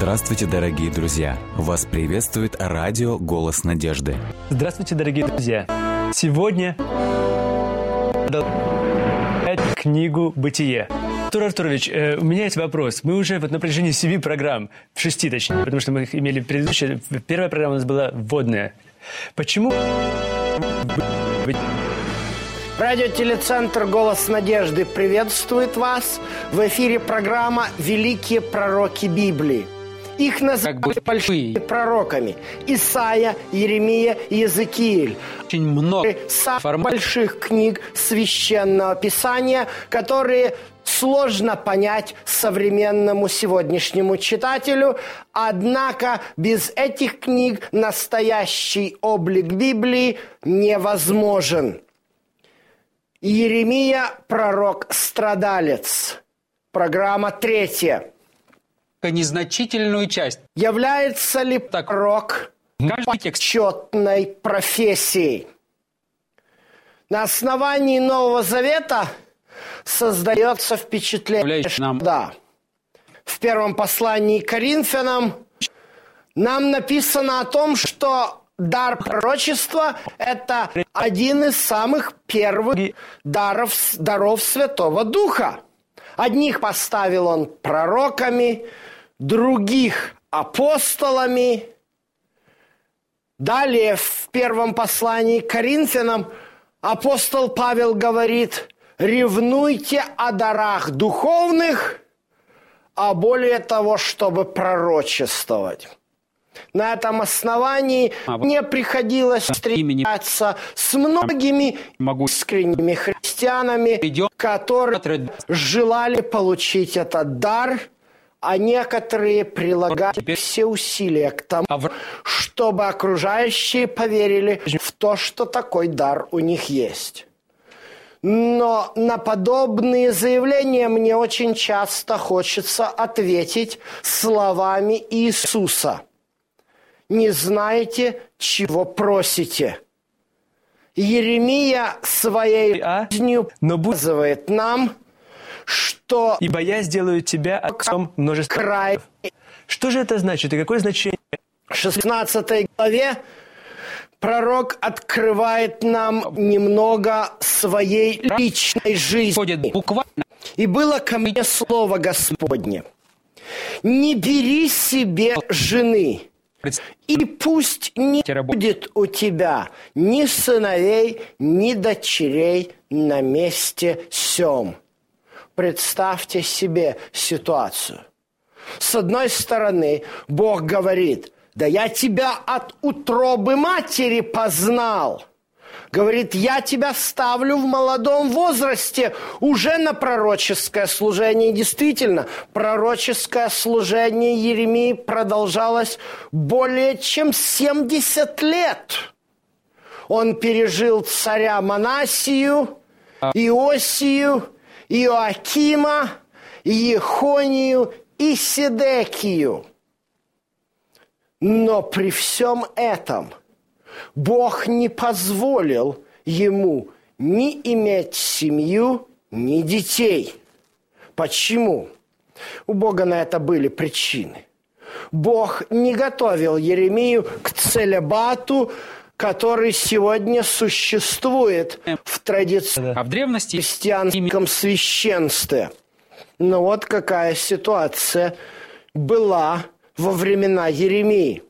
Здравствуйте, дорогие друзья! Вас приветствует радио «Голос надежды». Здравствуйте, дорогие друзья! Сегодня книгу «Бытие». Артур Артурович, э, у меня есть вопрос. Мы уже вот на протяжении семи программ, шести точнее, потому что мы их имели предыдущие. Первая программа у нас была вводная. Почему Радиотелецентр «Голос надежды» приветствует вас. В эфире программа «Великие пророки Библии». Их называют как большими пророками. Исаия, Еремия, Иезекииль. Очень много самых больших книг Священного Писания, которые сложно понять современному сегодняшнему читателю. Однако без этих книг настоящий облик Библии невозможен. Иеремия – пророк-страдалец. Программа третья. Незначительную часть. Является ли так, пророк почетной профессией? На основании Нового Завета создается впечатление, нам... да. В первом послании к Коринфянам нам написано о том, что дар пророчества – это один из самых первых даров, даров Святого Духа. Одних поставил он пророками, других – апостолами. Далее в первом послании к Коринфянам апостол Павел говорит «Ревнуйте о дарах духовных, а более того, чтобы пророчествовать». На этом основании а, мне приходилось встречаться с многими могу... искренними христианами, которые желали получить этот дар, а некоторые прилагали все усилия к тому, а чтобы окружающие поверили в то, что такой дар у них есть. Но на подобные заявления мне очень часто хочется ответить словами Иисуса – не знаете, чего просите. Еремия своей а? жизнью но показывает нам, что... Ибо я сделаю тебя отцом множества край. Что же это значит и какое значение? В 16 главе пророк открывает нам немного своей личной жизни. И было ко мне слово Господне. Не бери себе жены, и пусть не будет у тебя ни сыновей, ни дочерей на месте сем. Представьте себе ситуацию. С одной стороны, Бог говорит, да я тебя от утробы матери познал – Говорит, я тебя ставлю в молодом возрасте уже на пророческое служение. действительно, пророческое служение Еремии продолжалось более чем 70 лет. Он пережил царя Манасию, Иосию, Иоакима, Ехонию и Сидекию. Но при всем этом – Бог не позволил ему ни иметь семью, ни детей. Почему? У Бога на это были причины. Бог не готовил Еремию к целебату, который сегодня существует в традиции а в древности христианском священстве. Но вот какая ситуация была во времена Еремии.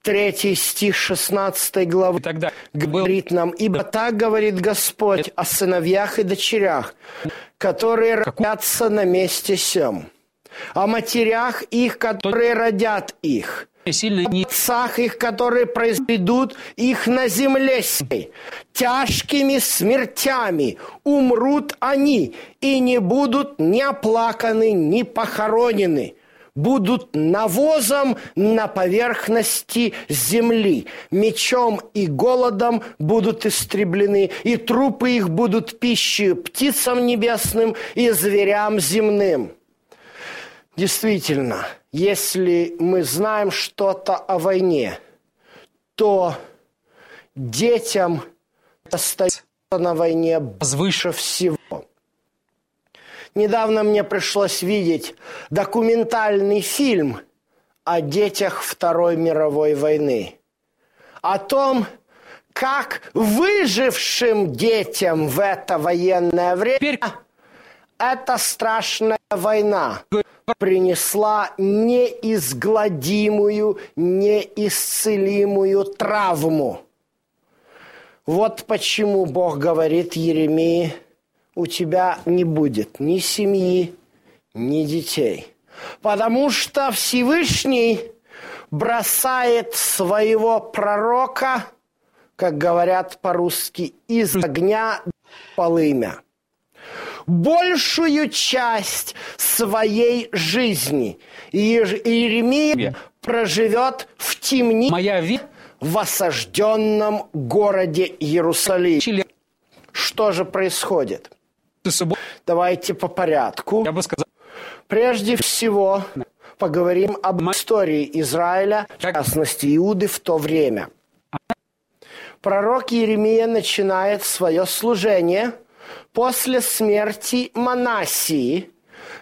Третий стих 16 главы тогда говорит нам, «Ибо так говорит Господь о сыновьях и дочерях, которые родятся на месте сем, о матерях их, которые родят их, о отцах их, которые произведут их на земле сей. Тяжкими смертями умрут они, и не будут ни оплаканы, ни похоронены» будут навозом на поверхности земли. Мечом и голодом будут истреблены, и трупы их будут пищей птицам небесным и зверям земным. Действительно, если мы знаем что-то о войне, то детям остается на войне выше всего. Недавно мне пришлось видеть документальный фильм о детях Второй мировой войны. О том, как выжившим детям в это военное время эта страшная война принесла неизгладимую, неисцелимую травму. Вот почему Бог говорит Еремии, у тебя не будет ни семьи, ни детей. Потому что Всевышний бросает своего пророка, как говорят по-русски, из огня полымя большую часть своей жизни. И Иеремия проживет в темнице Моя вера в осажденном городе Иерусалим. Что же происходит? Давайте по порядку. я бы сказал, Прежде всего, поговорим об истории Израиля, в частности Иуды в то время. Пророк Иеремия начинает свое служение после смерти Манасии,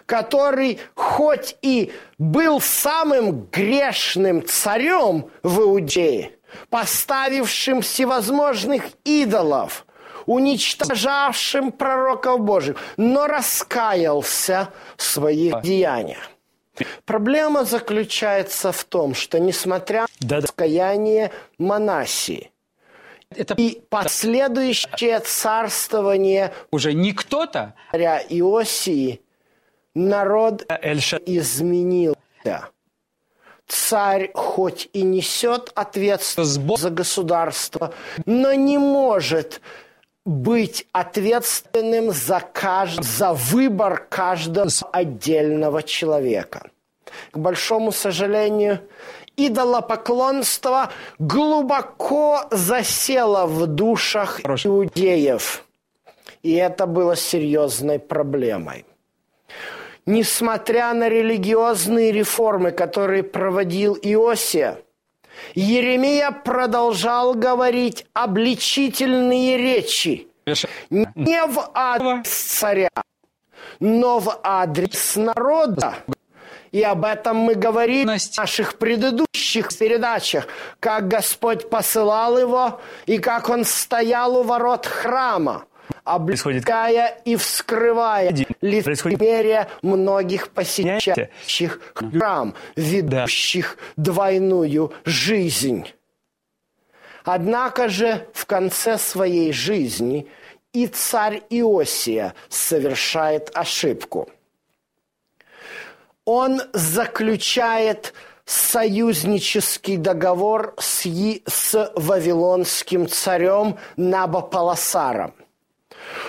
который хоть и был самым грешным царем в Иудее, поставившим всевозможных идолов, уничтожавшим пророков Божьих, но раскаялся в своих деяниях. Проблема заключается в том, что несмотря на раскаяние Манасии это и последующее царствование уже не кто-то, царя Иосии, народ Эльша. изменился. Царь хоть и несет ответственность за государство, но не может быть ответственным за, кажд... за выбор каждого отдельного человека. К большому сожалению, идолопоклонство глубоко засело в душах Хорошо. иудеев. И это было серьезной проблемой. Несмотря на религиозные реформы, которые проводил Иосия, Еремия продолжал говорить обличительные речи не в адрес царя, но в адрес народа. И об этом мы говорили в наших предыдущих передачах, как Господь посылал его и как он стоял у ворот храма, обличая и вскрывая лицемерие многих посещающих храм, ведущих двойную жизнь. Однако же в конце своей жизни и царь Иосия совершает ошибку. Он заключает союзнический договор с, с вавилонским царем Набополосаром.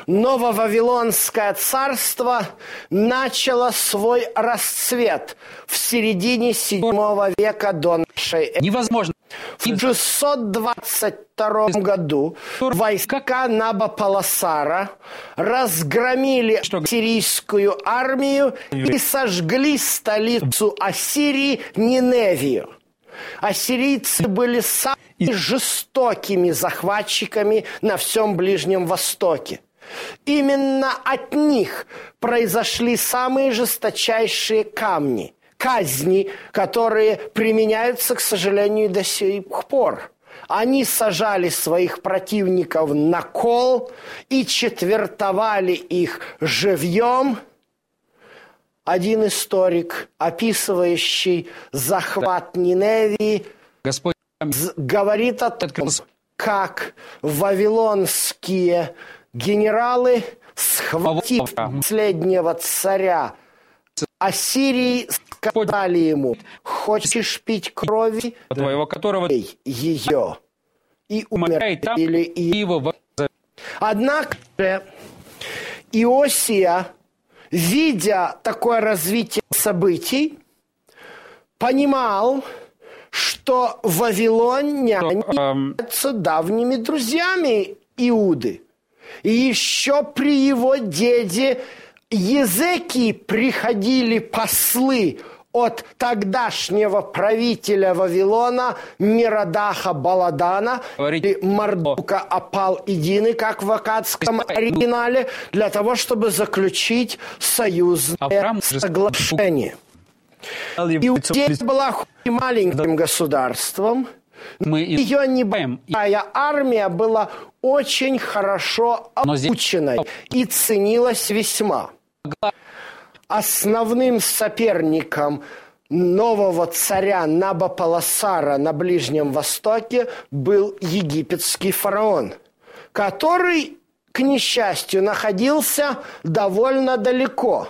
Нововавилонское царство начало свой расцвет в середине VII века до нашей эры. невозможно. В 622 году войска Набополосара разгромили сирийскую армию и сожгли столицу Ассирии Ниневию. Ассирийцы были самыми жестокими захватчиками на всем Ближнем Востоке. Именно от них произошли самые жесточайшие камни, казни, которые применяются, к сожалению, до сих пор. Они сажали своих противников на кол и четвертовали их живьем. Один историк, описывающий захват Ниневии, Господь говорит о том, как вавилонские генералы, схватив последнего царя. Ассирии, сказали ему, хочешь пить крови, твоего которого ее. И умоляет там умертвили и и его Однако Иосия, видя такое развитие событий, понимал, что вавилоняне являются давними друзьями Иуды. И еще при его деде Езекии приходили послы от тогдашнего правителя Вавилона Мирадаха Баладана. Или Мардука Апал Идины, как в акадском оригинале, для того, чтобы заключить союзное же- соглашение. Иудея была хоть и маленьким государством, Мы ее И- небольшая армия была очень хорошо обученной и ценилась весьма. Основным соперником нового царя Набополосара на Ближнем Востоке был египетский фараон, который, к несчастью, находился довольно далеко.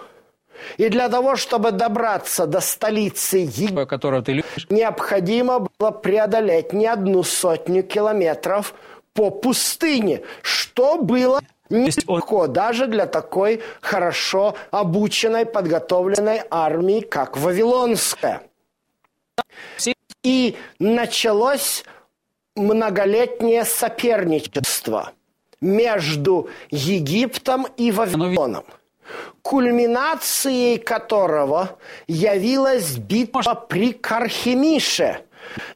И для того, чтобы добраться до столицы Египта, которого ты любишь. необходимо было преодолеть не одну сотню километров по пустыне, что было нелегко даже для такой хорошо обученной, подготовленной армии, как Вавилонская. И началось многолетнее соперничество между Египтом и Вавилоном, кульминацией которого явилась битва при Кархемише,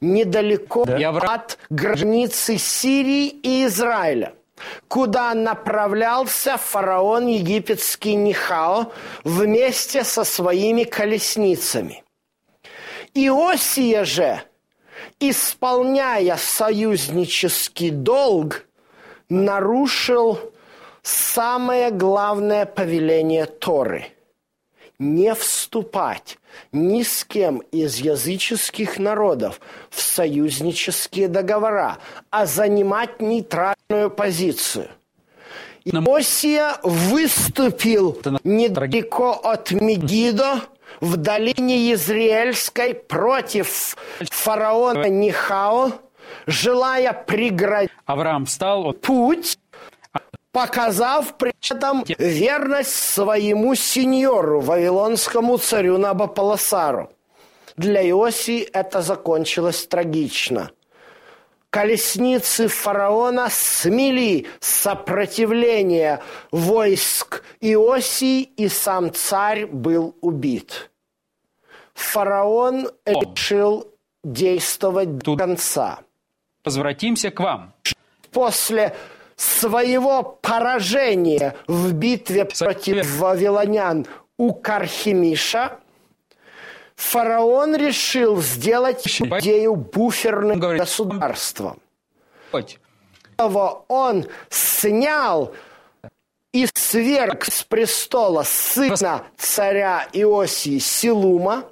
недалеко вра- от границы Сирии и Израиля, куда направлялся фараон египетский Нихао вместе со своими колесницами. Иосия же, исполняя союзнический долг, нарушил самое главное повеление Торы – не вступать ни с кем из языческих народов в союзнические договора, а занимать нейтральную позицию. Иосия выступил недалеко от Мегидо в долине Израильской против фараона Нихао, желая преградить Авраам встал, путь, показав при этом верность своему сеньору, вавилонскому царю Набополосару. Для Иосии это закончилось трагично. Колесницы фараона смели сопротивление войск Иосии, и сам царь был убит. Фараон решил действовать до конца возвратимся к вам. после своего поражения в битве против вавилонян у Кархимиша, фараон решил сделать Иудею буферным государством. Он снял и сверг с престола сына царя Иосии Силума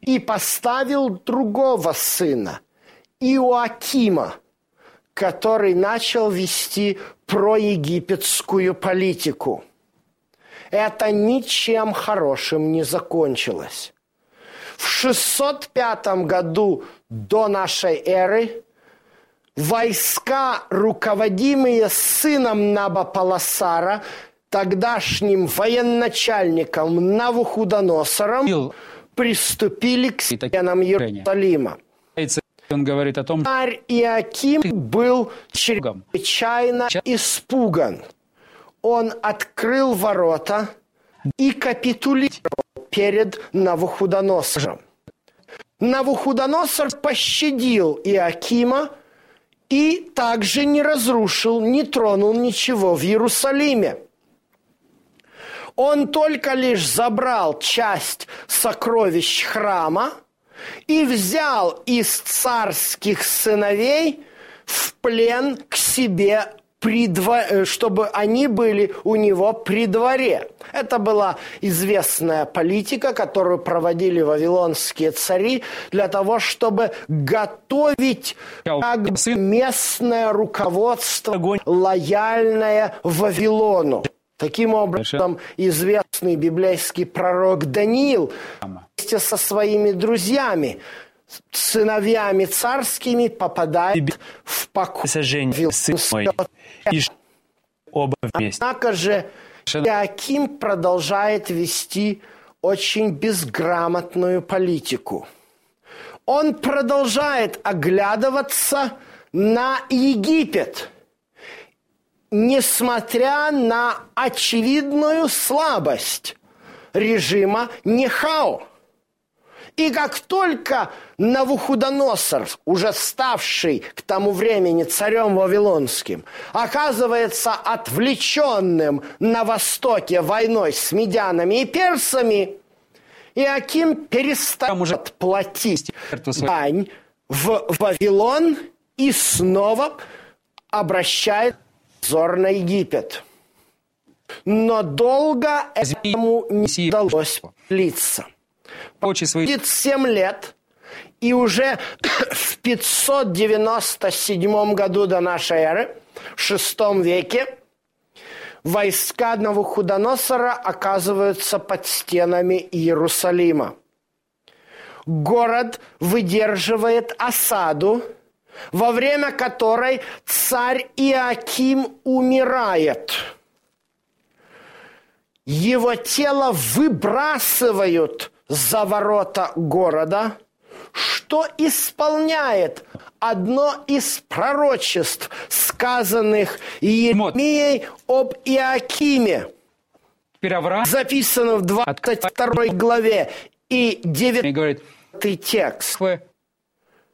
и поставил другого сына, Иоакима, который начал вести проегипетскую политику. Это ничем хорошим не закончилось. В 605 году до нашей эры войска, руководимые сыном Набополосара, тогдашним военачальником Навуходоносором, приступили к стенам. Иерусалима. Он говорит о том, Царь Иаким был чрезвычайно испуган. Он открыл ворота и капитулировал перед Навуходоносором. Навуходоносор пощадил Иакима и также не разрушил, не тронул ничего в Иерусалиме. Он только лишь забрал часть сокровищ храма и взял из царских сыновей в плен к себе, э, чтобы они были у него при дворе. Это была известная политика, которую проводили вавилонские цари для того, чтобы готовить как местное руководство, лояльное Вавилону. Таким образом, известный библейский пророк Даниил вместе со своими друзьями, сыновьями царскими, попадает в покой. И оба вместе. Однако же Иаким продолжает вести очень безграмотную политику. Он продолжает оглядываться на Египет, несмотря на очевидную слабость режима Нехао. И как только Навуходоносор, уже ставший к тому времени царем Вавилонским, оказывается отвлеченным на востоке войной с медянами и персами, Иаким перестает уже платить дань в Вавилон и снова обращает взор на Египет. Но долго этому не удалось длиться. Будет 7 лет, и уже в 597 году до нашей эры, в VI веке, войска Навуходоносора оказываются под стенами Иерусалима. Город выдерживает осаду, во время которой царь Иаким умирает. Его тело выбрасывают за ворота города, что исполняет одно из пророчеств, сказанных Еремией об Иакиме, записано в 22 главе и 9 и говорит, текст. «Вы,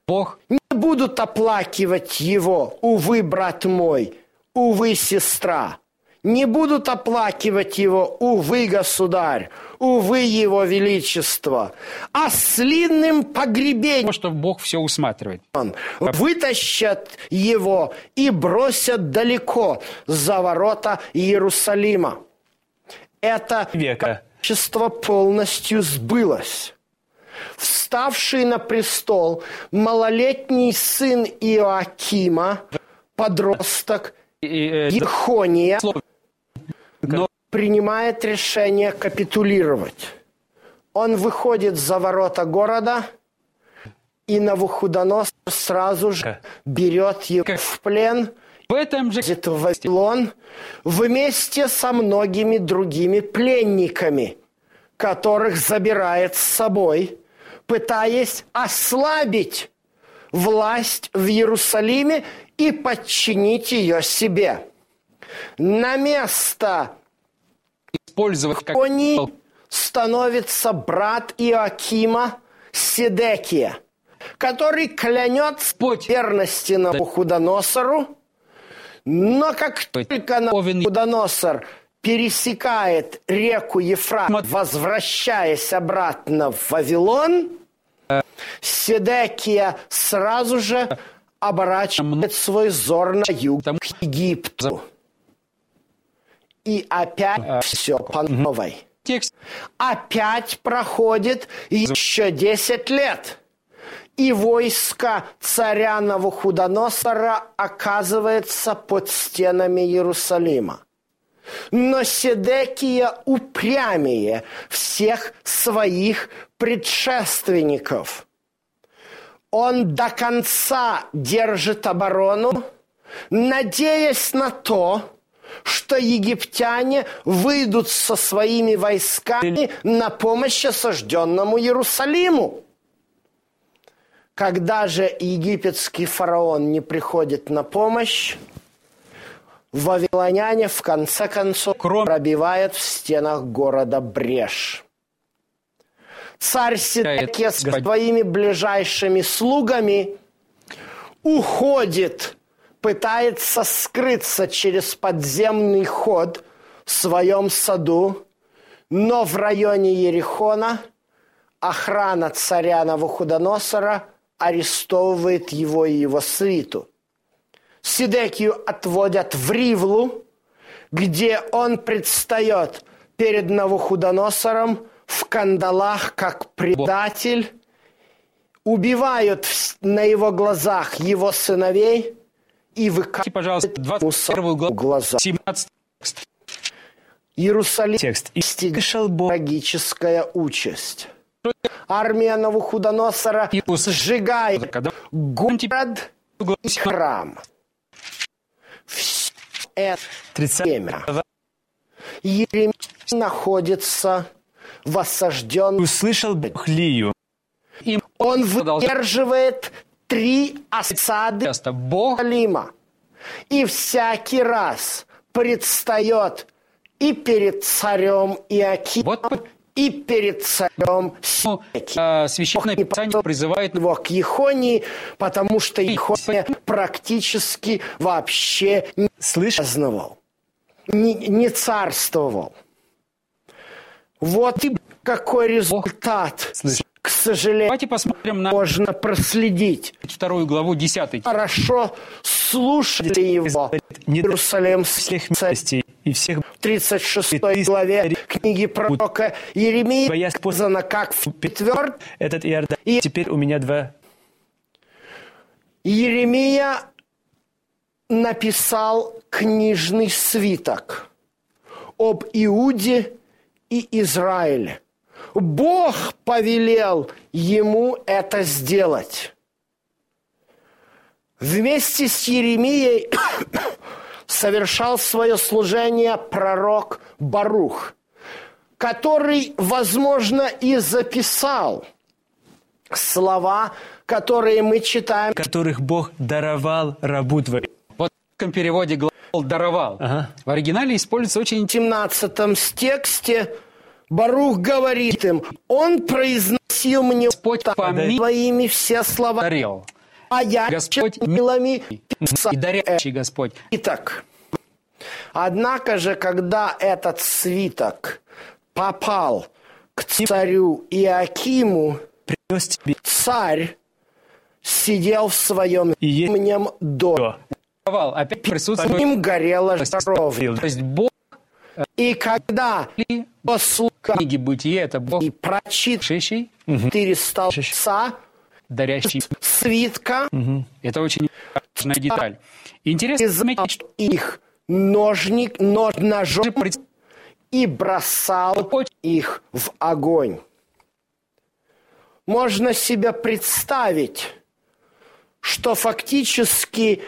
Бог будут оплакивать его, увы, брат мой, увы, сестра. Не будут оплакивать его, увы, государь, увы, его величество. А с длинным погребением потому что Бог все усматривает. вытащат его и бросят далеко за ворота Иерусалима. Это Века. пророчество полностью сбылось. Вставший на престол малолетний сын Иоакима, подросток э, Ехония. Но принимает решение капитулировать. Он выходит за ворота города, и Навуходоносор сразу же берет его Как? в плен, в этом же в Вавилон вместе со многими другими пленниками, которых забирает с собой, пытаясь ослабить власть в Иерусалиме и подчинить ее себе. На место использовать как Они становится брат Иоакима Седекия, который Господь. верности Навуходоносору, но как только Навуходоносор пересекает реку Ефрат, возвращаясь обратно в Вавилон, Седекия сразу же оборачивает свой взор на юг к Египту. И опять все по новой. текст. Опять проходит еще 10 лет. И войско царя Навуходоносора оказывается под стенами Иерусалима. Но Седекия упрямее всех своих предшественников. Он до конца держит оборону, надеясь на то, что египтяне выйдут со своими войсками на помощь осажденному Иерусалиму. Когда же египетский фараон не приходит на помощь, вавилоняне в конце концов Кроме- пробивают в стенах города брешь. Царь Седекия с Господи. своими ближайшими слугами уходит, пытается скрыться через подземный ход в своем саду, но в районе Ерехона охрана царя Навуходоносора арестовывает его и его свиту. Сидекию отводят в Ривлу, где он предстает перед Навуходоносором в кандалах как предатель, убивают на его глазах его сыновей и выкатывают пожалуйста, 21 главу, глаза. 17 текст. Иерусалим Текст. И стигла слышал Бог трагическая участь. Армия Навуходоносора сжигает город и храм. Все это 30 время Еремия находится в осажденном... Услышал Бог Лию. им Он выдерживает три осады часто Бог Иерусалима. И всякий раз предстает и перед царем Иакимом, Вот и перед царем а, Священное Писание призывает его к Ехонии, потому что Ехония практически вообще не праздновал, не, не царствовал. Вот и какой результат, Слышь. к сожалению, Давайте посмотрим на можно проследить. вторую главу, 10 Хорошо слушали его. Не Иерусалим всех милостей и всех в 36 Ты- главе книги пророка Еремии сказано, как в четвертом этот Иордан. И- Теперь у меня два Еремия написал книжный свиток об Иуде и Израиле. Бог повелел ему это сделать. Вместе с Еремией совершал свое служение пророк Барух, который, возможно, и записал слова, которые мы читаем которых Бог даровал рабу твоему. Вот в русском переводе глагол «даровал». Ага. В оригинале используется очень в 17 тексте Барух говорит им, он произносил мне Господь помилуй. твоими все слова, дарил. А я Господь милами. И дарящий Господь. Итак, однако же, когда этот свиток попал к царю Иакиму, Принес тебе царь сидел в своем именем до. Опять присутствует ним горела. То есть Бог И когда послуга в книге Бытие это Бог и прочит шещий, четыре столбца дарящий. свитка, Это очень важная деталь. Интересно заметить, что их ножник, нож, ножом и бросал их в огонь. Можно себе представить, что фактически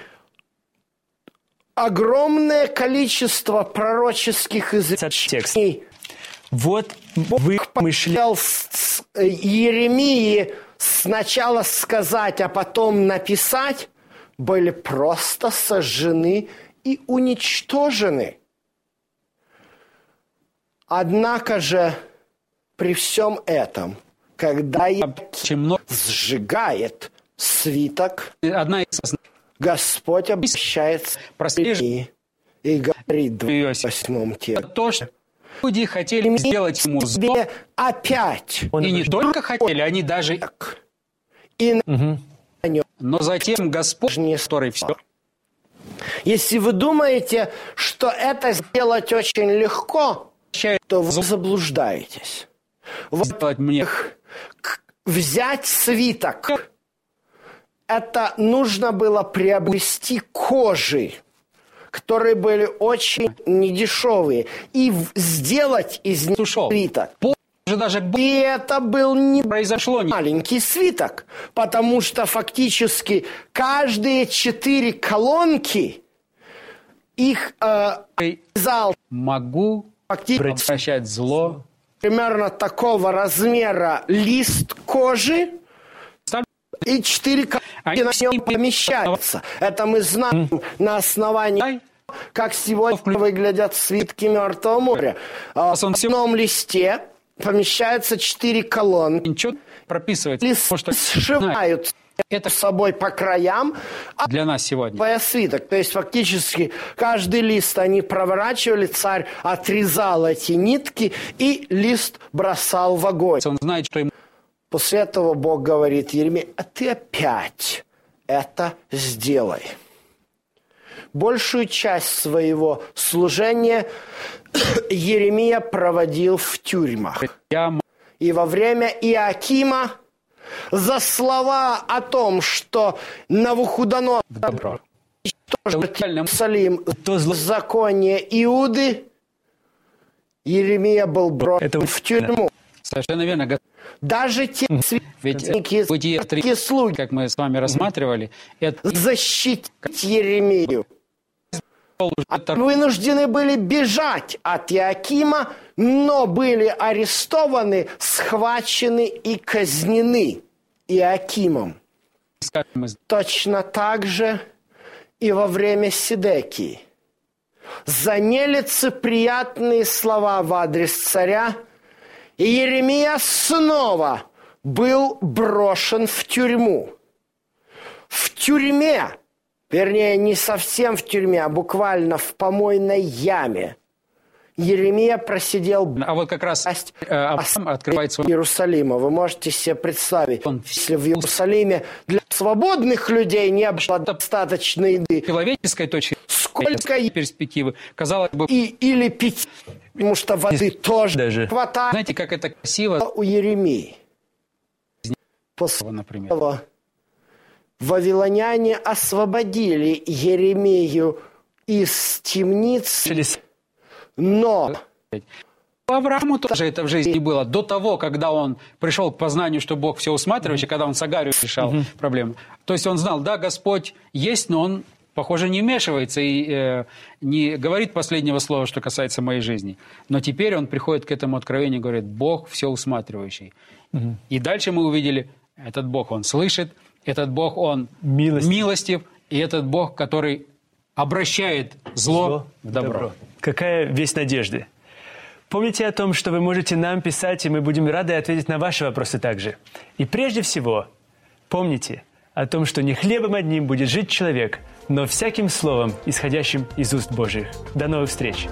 огромное количество пророческих изречений Вот Бог с- с- э, Еремии сначала сказать, а потом написать, были просто сожжены и уничтожены. Однако же при всем этом, когда много. сжигает свиток, Одна из Господь Прослеживай. Еремии и говорит в Иосиф. 28 тексте. Люди хотели сделать ему зло, опять. Он и не только хотели, они даже... и на нем Но затем Господь, который все Если вы думаете, что это сделать очень легко, то вы заблуждаетесь. Вот сделать мне взять свиток, это нужно было приобрести кожи, которые были очень недешевые, и сделать из них свиток. Позже даже И это был не произошло. маленький свиток, потому что фактически каждые четыре колонки их э, зал Могу обращать зло. примерно такого размера лист кожи и четыре Они на нем помещаются. Это мы знаем на основании как сегодня выглядят свитки Мертвого моря. А В одном листе помещаются четыре колонки. Ничего прописывается. Лист сшивают это с собой по краям, а для нас сегодня. твоя свиток. То есть фактически каждый лист они проворачивали, царь отрезал эти нитки и лист бросал в огонь. Он знает, что ему После этого Бог говорит Еремей, а ты опять это сделай. Большую часть своего служения Еремия проводил в тюрьмах. И во время Иакима за слова о том, что Навуходоносор добро. Иерусалим законе Иуды, Еремия был брошен Это в тюрьму. Совершенно верно. Даже те священники, такие слуги как мы с вами рассматривали, это защитить Еремию. Вынуждены были бежать от Иакима, но были арестованы, схвачены и казнены Иакимом. Точно так же и во время Сидекии. За нелицеприятные слова в адрес царя Иеремия снова был брошен в тюрьму. В тюрьме, вернее, не совсем в тюрьме, а буквально в помойной яме, Еремия просидел А вот как раз власть э, Авраам открывает свой... Иерусалима. Вы можете себе представить, Он если в Иерусалиме для свободных людей не было достаточно еды, человеческой точки сколько перспективы. Казалось бы, и, или пить, потому что воды тоже Даже. хватает знаете, как это красиво, у Еремии. После например. вавилоняне освободили Еремею из темниц, Начались но Аврааму тоже это в жизни было. До того, когда он пришел к познанию, что Бог все усматривающий, когда он с Агарью решал проблему. То есть он знал, да, Господь есть, но он, похоже, не вмешивается и э, не говорит последнего слова, что касается моей жизни. Но теперь он приходит к этому откровению и говорит, Бог все усматривающий. И дальше мы увидели, этот Бог, он слышит, этот Бог, он Милостив. милостив и этот Бог, который обращает зло, в добро. Какая весть надежды. Помните о том, что вы можете нам писать, и мы будем рады ответить на ваши вопросы также. И прежде всего, помните о том, что не хлебом одним будет жить человек, но всяким словом, исходящим из уст Божьих. До новых встреч!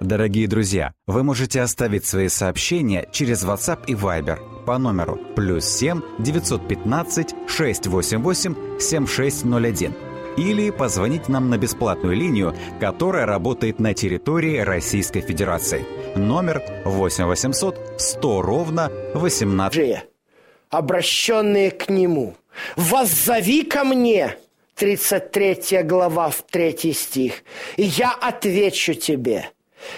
Дорогие друзья, вы можете оставить свои сообщения через WhatsApp и Viber по номеру плюс 7 915 688 7601 или позвонить нам на бесплатную линию, которая работает на территории Российской Федерации. Номер 8 800 100 ровно 18. же, обращенные к Нему. «Воззови ко мне!» 33 глава, в 3 стих. «И я отвечу тебе.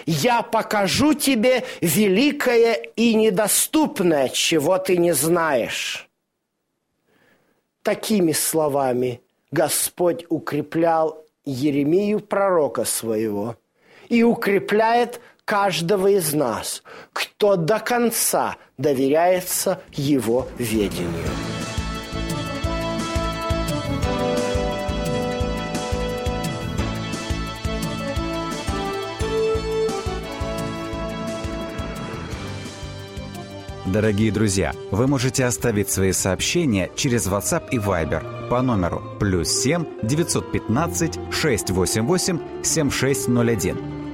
Я покажу тебе великое и недоступное, чего ты не знаешь». Такими словами Господь укреплял Еремию, пророка своего, и укрепляет каждого из нас, кто до конца доверяется Его ведению. Дорогие друзья, вы можете оставить свои сообщения через WhatsApp и Viber по номеру плюс 7 915 688 7601